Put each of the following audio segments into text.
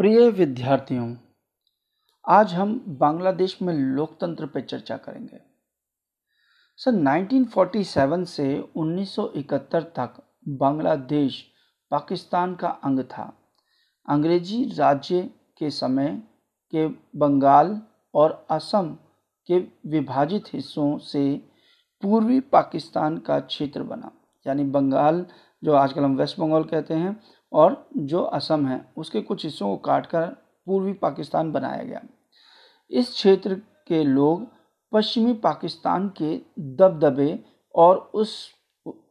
प्रिय विद्यार्थियों, आज हम बांग्लादेश में लोकतंत्र पर चर्चा करेंगे। सन 1947 से 1971 तक बांग्लादेश पाकिस्तान का अंग था। अंग्रेज़ी राज्य के समय के बंगाल और असम के विभाजित हिस्सों से पूर्वी पाकिस्तान का क्षेत्र बना। यानी बंगाल, जो आजकल हम वेस्ट बंगाल कहते हैं और जो असम है, उसके कुछ हिस्सों को काटकर पूर्वी पाकिस्तान बनाया गया। इस क्षेत्र के लोग पश्चिमी पाकिस्तान के दबदबे और उस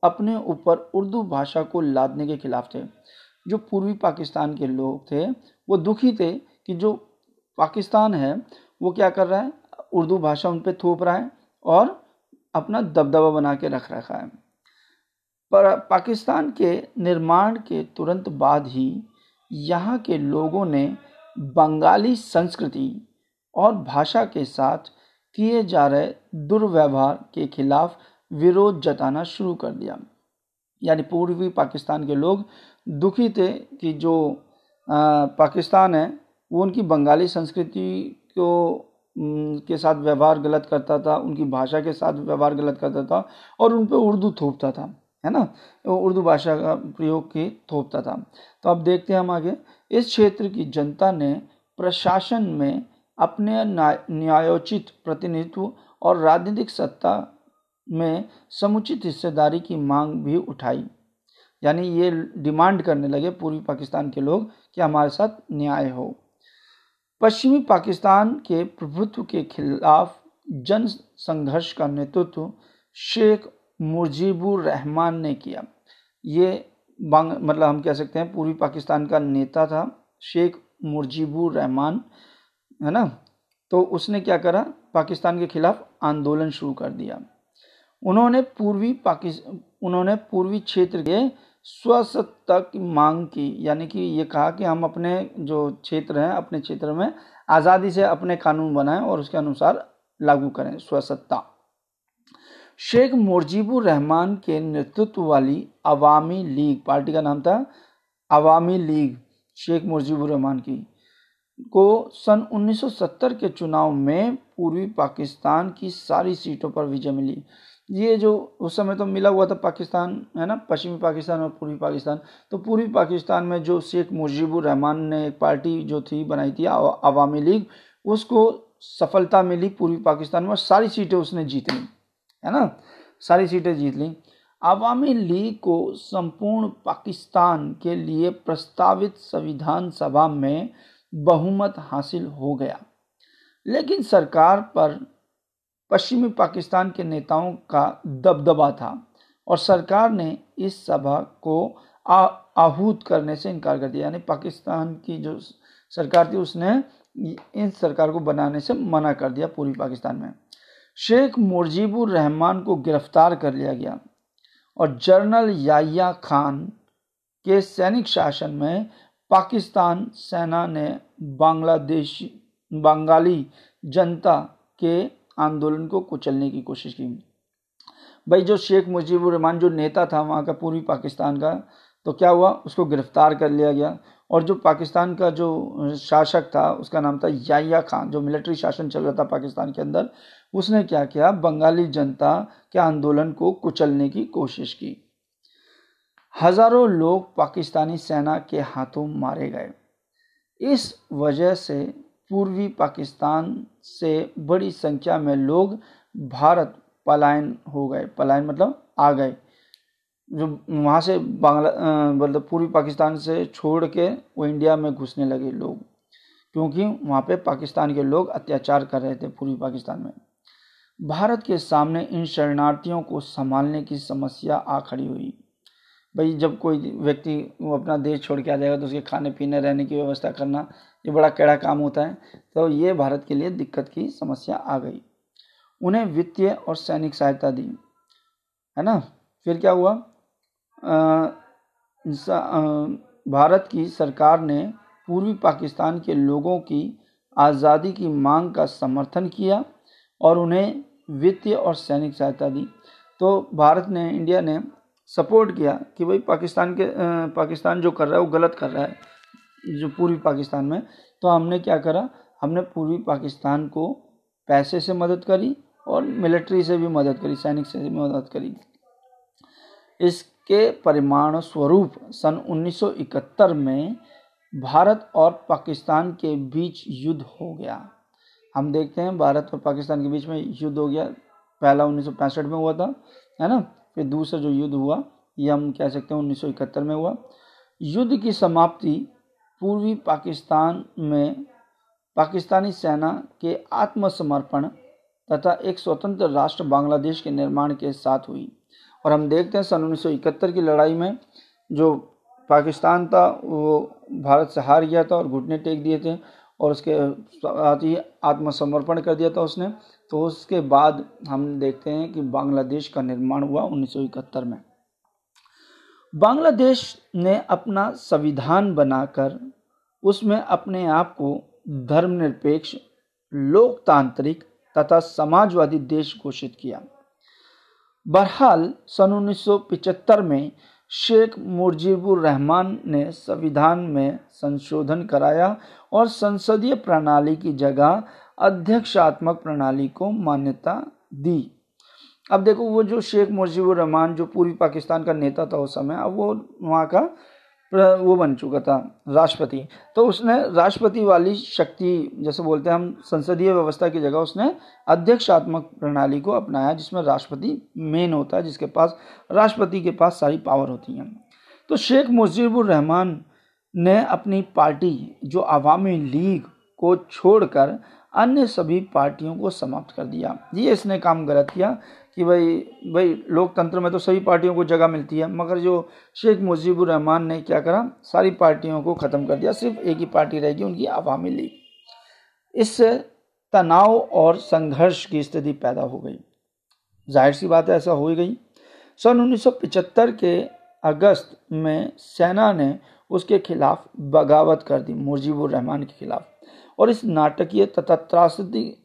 अपने ऊपर उर्दू भाषा को लादने के खिलाफ थे। जो पूर्वी पाकिस्तान के लोग थे, वो दुखी थे कि जो पाकिस्तान है, वो क्या कर रहा है? उर्दू भाषा उन पर थोप रहा है और अपना दबदबा बना के रख रखा है। पर पाकिस्तान के निर्माण के तुरंत बाद ही यहाँ के लोगों ने बंगाली संस्कृति और भाषा के साथ किए जा रहे दुर्व्यवहार के खिलाफ विरोध जताना शुरू कर दिया। यानी पूर्वी पाकिस्तान के लोग दुखी थे कि जो पाकिस्तान है, वो उनकी बंगाली संस्कृति को के साथ व्यवहार गलत करता था, उनकी भाषा के साथ व्यवहार गलत करता था और उन पर उर्दू थोपता था। है ना? उर्दू भाषा का प्रयोग की थोपता था। तो अब देखते हैं हम आगे। इस क्षेत्र की जनता ने प्रशासन में अपने न्यायोचित प्रतिनिधित्व और राजनीतिक सत्ता में समुचित हिस्सेदारी की मांग भी उठाई। यानी ये डिमांड करने लगे पूर्वी पाकिस्तान के लोग कि हमारे साथ न्याय हो। पश्चिमी पाकिस्तान के प्रभुत्व के खिलाफ जन संघर्ष का नेतृत्व शेख मुजीबुर रहमान ने किया। ये बांग मतलब हम कह सकते हैं पूर्वी पाकिस्तान का नेता था, शेख मुजीबुर रहमान, है ना? तो उसने क्या करा? पाकिस्तान के खिलाफ आंदोलन शुरू कर दिया। उन्होंने पूर्वी पाकिस्तान उन्होंने पूर्वी क्षेत्र के स्वसत्ता की मांग की, यानी कि ये कहा कि हम अपने जो क्षेत्र हैं, अपने क्षेत्र में आज़ादी से अपने कानून बनाएँ और उसके अनुसार लागू करें स्वसत्ता। शेख मुजीबुर रहमान के नेतृत्व वाली अवामी लीग, पार्टी का नाम था अवामी लीग, शेख मुजीबुर रहमान की, को सन 1970 के चुनाव में पूर्वी पाकिस्तान की सारी सीटों पर विजय मिली। ये जो उस समय तो मिला हुआ था पाकिस्तान, है ना? पश्चिमी पाकिस्तान और पूर्वी पाकिस्तान। तो पूर्वी पाकिस्तान में जो शेख मुजीबुर रहमान ने एक पार्टी जो थी, बनाई थी अवामी लीग, उसको सफलता मिली पूर्वी पाकिस्तान में और सारी सीटें उसने जीत ली। है ना? सारी सीटें जीत ली। अवामी लीग को संपूर्ण पाकिस्तान के लिए प्रस्तावित संविधान सभा में बहुमत हासिल हो गया। लेकिन सरकार पर पश्चिमी पाकिस्तान के नेताओं का दबदबा था और सरकार ने इस सभा को आहूत करने से इनकार कर दिया। यानी पाकिस्तान की जो सरकार थी, उसने इन सरकार को बनाने से मना कर दिया पूर्वी पाकिस्तान में। शेख मुजीबुर रहमान को गिरफ़्तार कर लिया गया और जनरल याया खान के सैनिक शासन में पाकिस्तान सेना ने बांग्लादेशी, बंगाली जनता के आंदोलन को कुचलने की कोशिश की। भाई, जो शेख मुजीबुर रहमान जो नेता था, वहाँ का पूर्वी पाकिस्तान का तो क्या हुआ? उसको गिरफ़्तार कर लिया गया। और जो पाकिस्तान का जो शासक था, उसका नाम था याया खान, जो मिलिट्री शासन चल रहा था पाकिस्तान के अंदर, उसने क्या किया? बंगाली जनता के आंदोलन को कुचलने की कोशिश की। हज़ारों लोग पाकिस्तानी सेना के हाथों मारे गए। इस वजह से पूर्वी पाकिस्तान से बड़ी संख्या में लोग भारत पलायन हो गए। पलायन मतलब आ गए। जो वहाँ से बांग्ला मतलब पूर्वी पाकिस्तान से छोड़ के वो इंडिया में घुसने लगे लोग, क्योंकि वहाँ पे पाकिस्तान के लोग अत्याचार कर रहे थे पूर्वी पाकिस्तान में। भारत के सामने इन शरणार्थियों को संभालने की समस्या आ खड़ी हुई। भाई, जब कोई व्यक्ति अपना देश छोड़ के आ जाएगा तो उसके खाने पीने, रहने की व्यवस्था करना, ये बड़ा कैड़ा काम होता है तो ये भारत के लिए दिक्कत की समस्या आ गई। उन्हें वित्तीय और सैनिक सहायता दी, है ना? फिर क्या हुआ? भारत की सरकार ने पूर्वी पाकिस्तान के लोगों की आज़ादी की मांग का समर्थन किया और उन्हें वित्तीय और सैनिक सहायता दी। तो भारत ने, इंडिया ने सपोर्ट किया कि भाई पाकिस्तान के पाकिस्तान जो कर रहा है वो गलत कर रहा है, जो पूर्वी पाकिस्तान में। तो हमने क्या करा? हमने पूर्वी पाकिस्तान को पैसे से मदद करी और मिलिट्री से भी मदद करी, सैनिक से भी मदद करी। इसके परिमाण स्वरूप सन 1971 में भारत और पाकिस्तान के बीच युद्ध हो गया। हम देखते हैं भारत और पाकिस्तान के बीच में युद्ध हो गया। पहला उन्नीस सौ पैंसठ में हुआ था, है ना? फिर दूसरा जो युद्ध हुआ, ये हम कह सकते हैं उन्नीस सौ इकहत्तर में हुआ। युद्ध की समाप्ति पूर्वी पाकिस्तान में पाकिस्तानी सेना के आत्मसमर्पण तथा एक स्वतंत्र राष्ट्र बांग्लादेश के निर्माण के साथ हुई। और हम देखते हैं सन उन्नीस सौ इकहत्तर की लड़ाई में जो पाकिस्तान था, वो भारत से हार गया था और घुटने टेक दिए थे और उसके साथ ही आत्मसमर्पण कर दिया था उसने। तो उसके बाद हम देखते हैं कि बांग्लादेश का निर्माण हुआ उन्नीस सौ इकहत्तर में। बांग्लादेश ने अपना संविधान बनाकर उसमें अपने आप को धर्मनिरपेक्ष, लोकतांत्रिक तथा समाजवादी देश घोषित किया। बहरहाल सन 1975 में शेख मुजीबुर रहमान ने संविधान में संशोधन कराया और संसदीय प्रणाली की जगह अध्यक्षात्मक प्रणाली को मान्यता दी। अब देखो, वो जो शेख मुजीबुर रहमान जो पूर्वी पाकिस्तान का नेता था उस समय, अब वो वहाँ का वो बन चुका था, राष्ट्रपति। तो उसने राष्ट्रपति वाली शक्ति, जैसे बोलते हैं हम, संसदीय व्यवस्था की जगह उसने अध्यक्षात्मक प्रणाली को अपनाया, जिसमें राष्ट्रपति मेन होता है, जिसके पास, राष्ट्रपति के पास सारी पावर होती हैं। तो शेख मुजीबुर रहमान ने अपनी पार्टी, जो अवामी लीग को छोड़कर अन्य सभी पार्टियों को समाप्त कर दिया। ये इसने काम गलत किया। कि भाई भाई, लोकतंत्र में तो सभी पार्टियों को जगह मिलती है, मगर जो शेख मुजीबुर रहमान ने क्या करा, सारी पार्टियों को ख़त्म कर दिया, सिर्फ़ एक ही पार्टी रहेगी, उनकी अवामी लीग। इससे तनाव और संघर्ष की स्थिति पैदा हो गई। ज़ाहिर सी बात है, ऐसा हो ही गई। सन 1975 के अगस्त में सेना ने उसके खिलाफ बगावत कर दी, मुजीबुर रहमान के खिलाफ। और इस नाटकीय तथा त्रासदी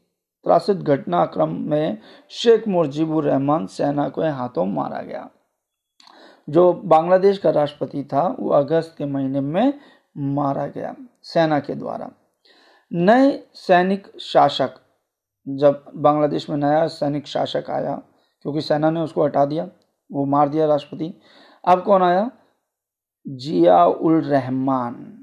त्रासित घटनाक्रम में शेख मुजीबुर रहमान सेना के हाथों मारा गया। जो बांग्लादेश का राष्ट्रपति था, वो अगस्त के महीने में मारा गया सेना के द्वारा। नए सैनिक शासक, जब बांग्लादेश में नया सैनिक शासक आया, क्योंकि सेना ने उसको हटा दिया, वो मार दिया राष्ट्रपति। अब कौन आया? जिया उल रहमान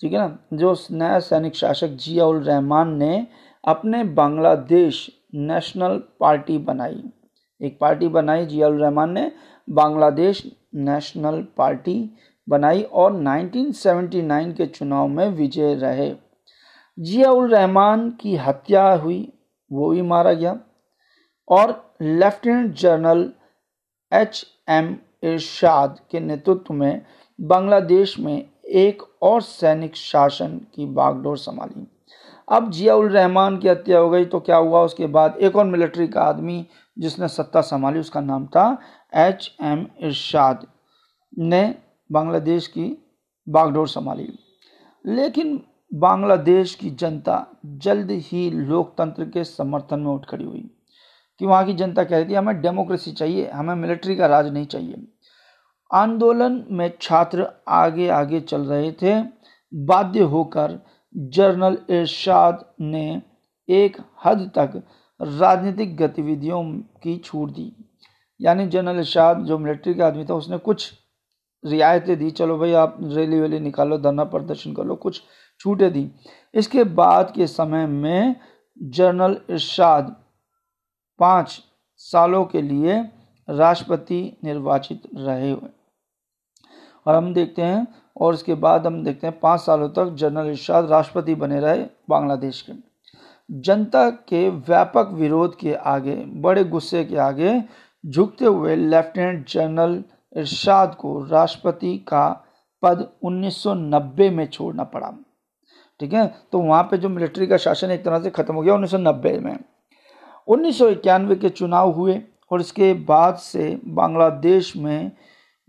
ठीक है ना? जो नया सैनिक शासक जिया उल रहमान ने अपने बांग्लादेश नेशनल पार्टी बनाई। एक पार्टी बनाई, जियाउल रहमान ने बांग्लादेश नेशनल पार्टी बनाई और 1979 के चुनाव में विजय रहे। जियाउल रहमान की हत्या हुई, वो भी मारा गया। और lieutenant general H M Ershad के नेतृत्व में बांग्लादेश में एक और सैनिक शासन की बागडोर संभाली। अब जियाउल रहमान की हत्या हो गई तो क्या हुआ? उसके बाद एक और मिलिट्री का आदमी जिसने सत्ता संभाली, उसका नाम था एच एम इरशाद, ने बांग्लादेश की बागडोर संभाली। लेकिन बांग्लादेश की जनता जल्द ही लोकतंत्र के समर्थन में उठ खड़ी हुई कि वहाँ की जनता कह रही थी, हमें डेमोक्रेसी चाहिए, हमें मिलिट्री का राज नहीं चाहिए। आंदोलन में छात्र आगे आगे चल रहे थे, बाध्य होकर जनरल इरशाद ने एक हद तक राजनीतिक गतिविधियों की छूट दी। यानी जनरल इरशाद जो मिलिट्री का आदमी था, उसने कुछ रियायतें दी। चलो भाई, आप रैली वैली निकालो, धरना प्रदर्शन कर लो, कुछ छूटें दी। इसके बाद के समय में जनरल इरशाद पाँच सालों के लिए राष्ट्रपति निर्वाचित रहे हुए। और हम देखते हैं और उसके बाद हम देखते हैं पाँच सालों तक जनरल इरशाद राष्ट्रपति बने रहे बांग्लादेश के। जनता के व्यापक विरोध के आगे, बड़े गुस्से के आगे झुकते हुए लेफ्टिनेंट जनरल इरशाद को राष्ट्रपति का पद 1990 में छोड़ना पड़ा। ठीक है? तो वहाँ पे जो मिलिट्री का शासन एक तरह से खत्म हो गया 1990 में। उन्नीस सौ इक्यानवे के चुनाव हुए और इसके बाद से बांग्लादेश में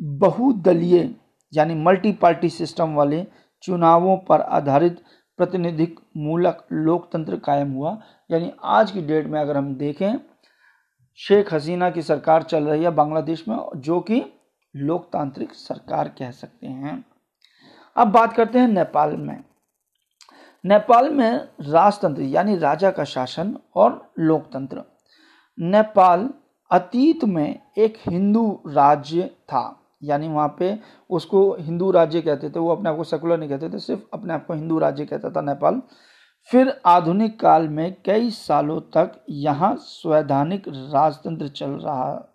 बहुदलीय यानी मल्टी पार्टी सिस्टम वाले चुनावों पर आधारित प्रतिनिधिक मूलक लोकतंत्र कायम हुआ। यानी आज की डेट में अगर हम देखें, शेख हसीना की सरकार चल रही है बांग्लादेश में, जो कि लोकतांत्रिक सरकार कह सकते हैं। अब बात करते हैं नेपाल में। नेपाल में राजतंत्र यानी राजा का शासन और लोकतंत्र। नेपाल अतीत में एक हिंदू राज्य था। यानी वहाँ पे उसको हिंदू राज्य कहते थे, वो अपने आप को सेकुलर नहीं कहते थे, सिर्फ़ अपने आप को हिंदू राज्य कहता था नेपाल। फिर आधुनिक काल में कई सालों तक यहाँ स्वैधानिक राजतंत्र चल रहा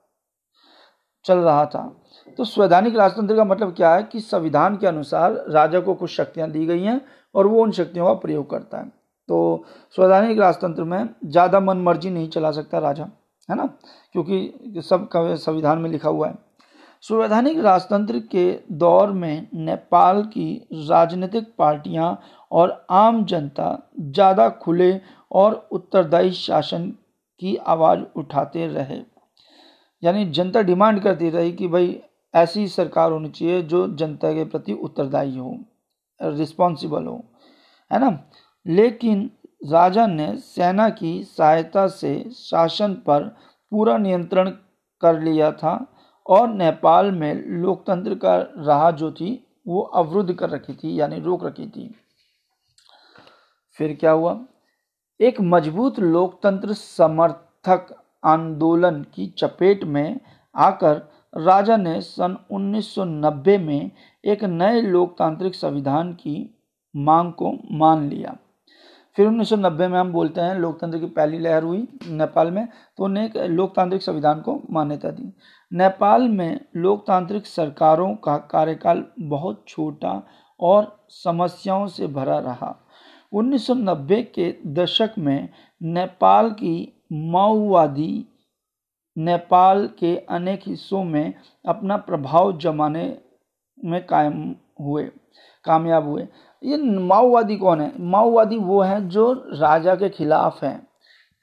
चल रहा था। तो स्वैधानिक राजतंत्र का मतलब क्या है कि संविधान के अनुसार राजा को कुछ शक्तियाँ दी गई हैं और वो उन शक्तियों का प्रयोग करता है। तो स्वैधानिक राजतंत्र में ज़्यादा मनमर्जी नहीं चला सकता राजा, है ना? क्योंकि सब संविधान में लिखा हुआ है। संवैधानिक राजतंत्र के दौर में नेपाल की राजनीतिक पार्टियाँ और आम जनता ज़्यादा खुले और उत्तरदायी शासन की आवाज़ उठाते रहे। यानी जनता डिमांड करती रही कि भाई, ऐसी सरकार होनी चाहिए जो जनता के प्रति उत्तरदायी हो रिस्पॉन्सिबल हो, है ना? लेकिन राजा ने सेना की सहायता से शासन पर पूरा नियंत्रण कर लिया था। और नेपाल में लोकतंत्र का राह जो थी, वो अवरुद्ध कर रखी थी, यानी रोक रखी थी। फिर क्या हुआ? एक मज़बूत लोकतंत्र समर्थक आंदोलन की चपेट में आकर राजा ने सन 1990 में एक नए लोकतांत्रिक संविधान की मांग को मान लिया। फिर 1990 में हम बोलते हैं लोकतंत्र की पहली लहर हुई नेपाल में तो उन्हें लोकतांत्रिक संविधान को मान्यता दी। नेपाल में लोकतांत्रिक सरकारों का कार्यकाल बहुत छोटा और समस्याओं से भरा रहा। 1990 के दशक में नेपाल की माओवादी नेपाल के अनेक हिस्सों में अपना प्रभाव जमाने में कायम हुए, कामयाब हुए। ये माओवादी कौन है? माओवादी वो है जो राजा के खिलाफ है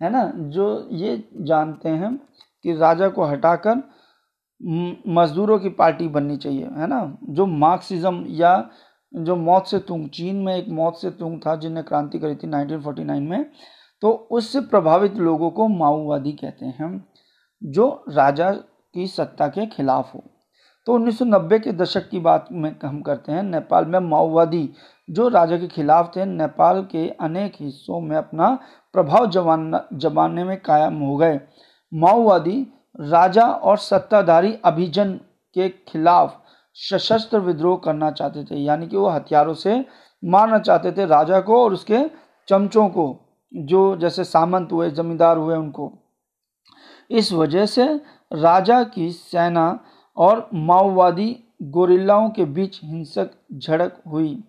है ना? जो ये जानते हैं कि राजा को हटाकर मजदूरों की पार्टी बननी चाहिए, है ना? जो मार्क्सिज्म या जो मौत से तुंग, चीन में एक मौत से तुंग था जिनने क्रांति करी थी 1949 में तो उससे प्रभावित लोगों को माओवादी कहते हैं, जो राजा की सत्ता के खिलाफ हो। तो 1990 के दशक की बात में हम करते हैं। नेपाल में माओवादी जो राजा के खिलाफ थे, नेपाल के अनेक हिस्सों में अपना प्रभाव जमाना, जमाने में कायम हो गए। माओवादी राजा और सत्ताधारी अभिजन के खिलाफ सशस्त्र विद्रोह करना चाहते थे, यानी कि वो हथियारों से मारना चाहते थे राजा को और उसके चमचों को, जो जैसे सामंत हुए, जमींदार हुए उनको। इस वजह से राजा की सेना और माओवादी गोरिल्लाओं के बीच हिंसक झड़प हुई।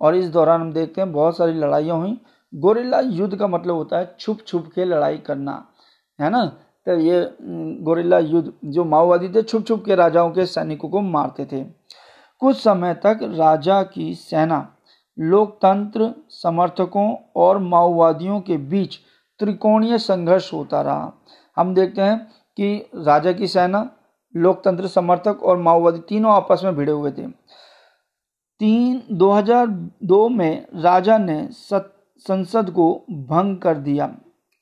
और इस दौरान हम देखते हैं, बहुत सारी लड़ाइयाँ हुई। गोरिल्ला युद्ध का मतलब होता है छुप छुप के लड़ाई करना, है ना? तो ये गोरिल्ला युद्ध जो माओवादी थे छुप छुप के राजाओं के सैनिकों को मारते थे। कुछ समय तक राजा की सेना, लोकतंत्र समर्थकों और माओवादियों के बीच त्रिकोणीय संघर्ष होता रहा। हम देखते हैं कि राजा की सेना लोकतंत्र समर्थक और माओवादी तीनों आपस में भिड़े हुए थे। तीन 2002 में राजा ने संसद को भंग कर दिया।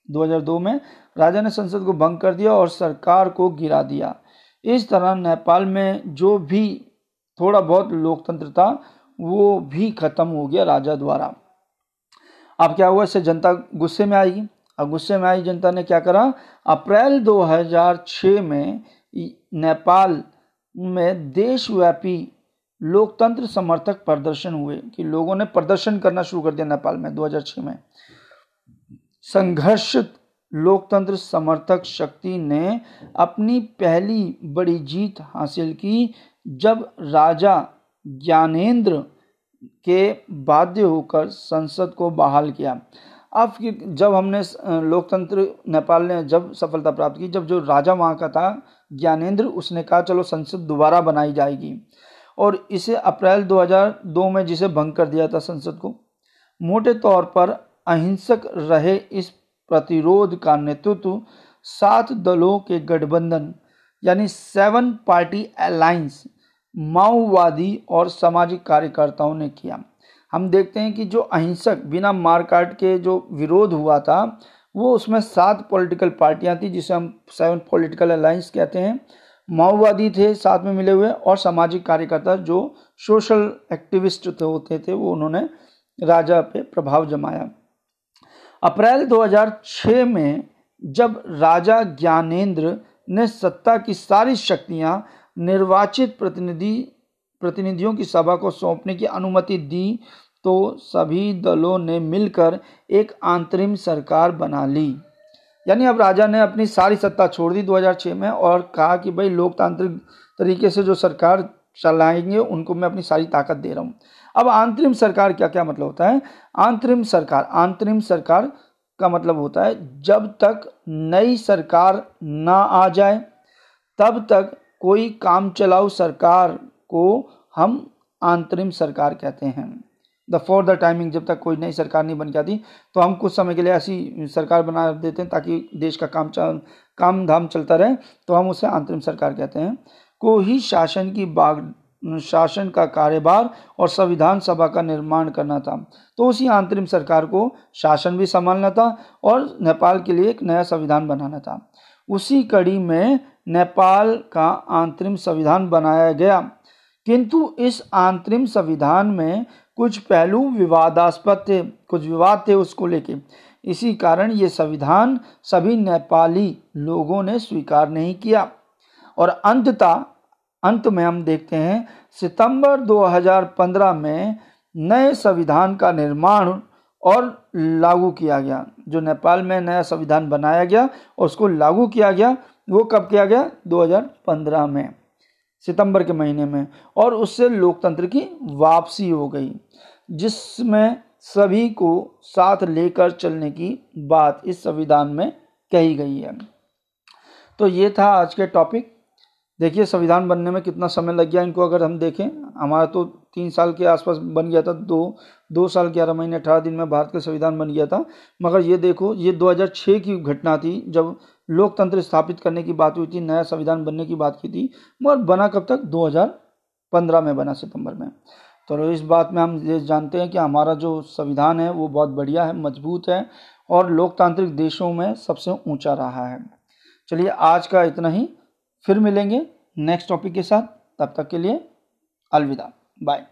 2002 में राजा ने संसद को भंग कर दिया और सरकार को गिरा दिया। इस तरह नेपाल में जो भी थोड़ा बहुत लोकतंत्र था, वो भी खत्म हो गया राजा द्वारा। अब क्या हुआ, इससे जनता गुस्से में आएगी अब गुस्से में आई, जनता ने क्या करा? अप्रैल 2006 में नेपाल में देशव्यापी लोकतंत्र समर्थक प्रदर्शन हुए कि लोगों ने प्रदर्शन करना शुरू कर दिया नेपाल में 2006 में। संघर्षित लोकतंत्र समर्थक शक्ति ने अपनी पहली बड़ी जीत हासिल की जब राजा ज्ञानेंद्र के बाध्य होकर संसद को बहाल किया। अब जब हमने लोकतंत्र नेपाल ने जब सफलता प्राप्त की, जब जो राजा वहाँ का था, ज्ञानेंद्र, उसने कहा, चलो संसद दोबारा बनाई जाएगी। और इसे अप्रैल 2002 में जिसे भंग कर दिया था संसद को, मोटे तौर पर अहिंसक रहे इस प्रतिरोध का नेतृत्व सात दलों के गठबंधन, यानी सेवन पार्टी अलायंस, माओवादी और सामाजिक कार्यकर्ताओं ने किया। हम देखते हैं कि जो अहिंसक बिना मारकाट के जो विरोध हुआ था, वो उसमें सात पॉलिटिकल पार्टियाँ थी, जिसे हम सेवन पॉलिटिकल अलायंस कहते हैं। माओवादी थे, साथ में मिले हुए, और सामाजिक कार्यकर्ता जो सोशल एक्टिविस्ट थे, होते थे, वो उन्होंने राजा पे प्रभाव जमाया। अप्रैल 2006 में जब राजा ज्ञानेंद्र ने सत्ता की सारी शक्तियाँ, निर्वाचित प्रतिनिधि प्रतिनिधियों की सभा को सौंपने की अनुमति दी तो सभी दलों ने मिलकर एक अंतरिम सरकार बना ली। यानी अब राजा ने अपनी सारी सत्ता छोड़ दी 2006 में और कहा कि भाई, लोकतांत्रिक तरीके से जो सरकार चलाएँगे, उनको मैं अपनी सारी ताकत दे रहा हूँ। अब अंतरिम सरकार क्या क्या मतलब होता है? अंतरिम सरकार अंतरिम सरकार का मतलब होता है, जब तक नई सरकार ना आ जाए, तब तक कोई काम चलाऊ सरकार को हम अंतरिम सरकार कहते हैं। द फॉर द टाइमिंग जब तक कोई नई सरकार नहीं बन जाती तो हम कुछ समय के लिए ऐसी सरकार बना देते हैं ताकि देश का काम चल, काम धाम चलता रहे तो हम उसे अंतरिम सरकार कहते हैं। को ही शासन की बाग, शासन का कार्यभार और संविधान सभा का निर्माण करना था तो उसी अंतरिम सरकार को शासन भी संभालना था और नेपाल के लिए एक नया संविधान बनाना था। उसी कड़ी में नेपाल का अंतरिम संविधान बनाया गया। किंतु इस अंतरिम संविधान में कुछ पहलू विवादास्पद थे, कुछ विवाद थे उसको लेके। इसी कारण ये संविधान सभी नेपाली लोगों ने स्वीकार नहीं किया। और अंततः, अंत में हम देखते हैं, सितंबर 2015 में नए संविधान का निर्माण और लागू किया गया। जो नेपाल में नया संविधान बनाया गया और उसको लागू किया गया, वो कब किया गया? 2015 में। सितंबर के महीने में, और उससे लोकतंत्र की वापसी हो गई, जिसमें सभी को साथ लेकर चलने की बात इस संविधान में कही गई है। तो ये था आज के टॉपिक देखिए, संविधान बनने में कितना समय लग गया इनको अगर हम देखें। हमारा तो तीन साल के आसपास बन गया था, दो दो साल, ग्यारह महीने, अठारह दिन में भारत का संविधान बन गया था। मगर ये देखो, ये 2006 की घटना थी, जब लोकतंत्र स्थापित करने की बात हुई थी, नया संविधान बनने की बात की थी, मगर बना कब तक? 2015 में बना सितंबर में। तो इस बात में हम ये जानते हैं कि हमारा जो संविधान है, वो बहुत बढ़िया है, मज़बूत है, और लोकतांत्रिक देशों में सबसे ऊँचा रहा है। चलिए, आज का इतना ही। फिर मिलेंगे नेक्स्ट टॉपिक के साथ। तब तक के लिए अलविदा। बाय।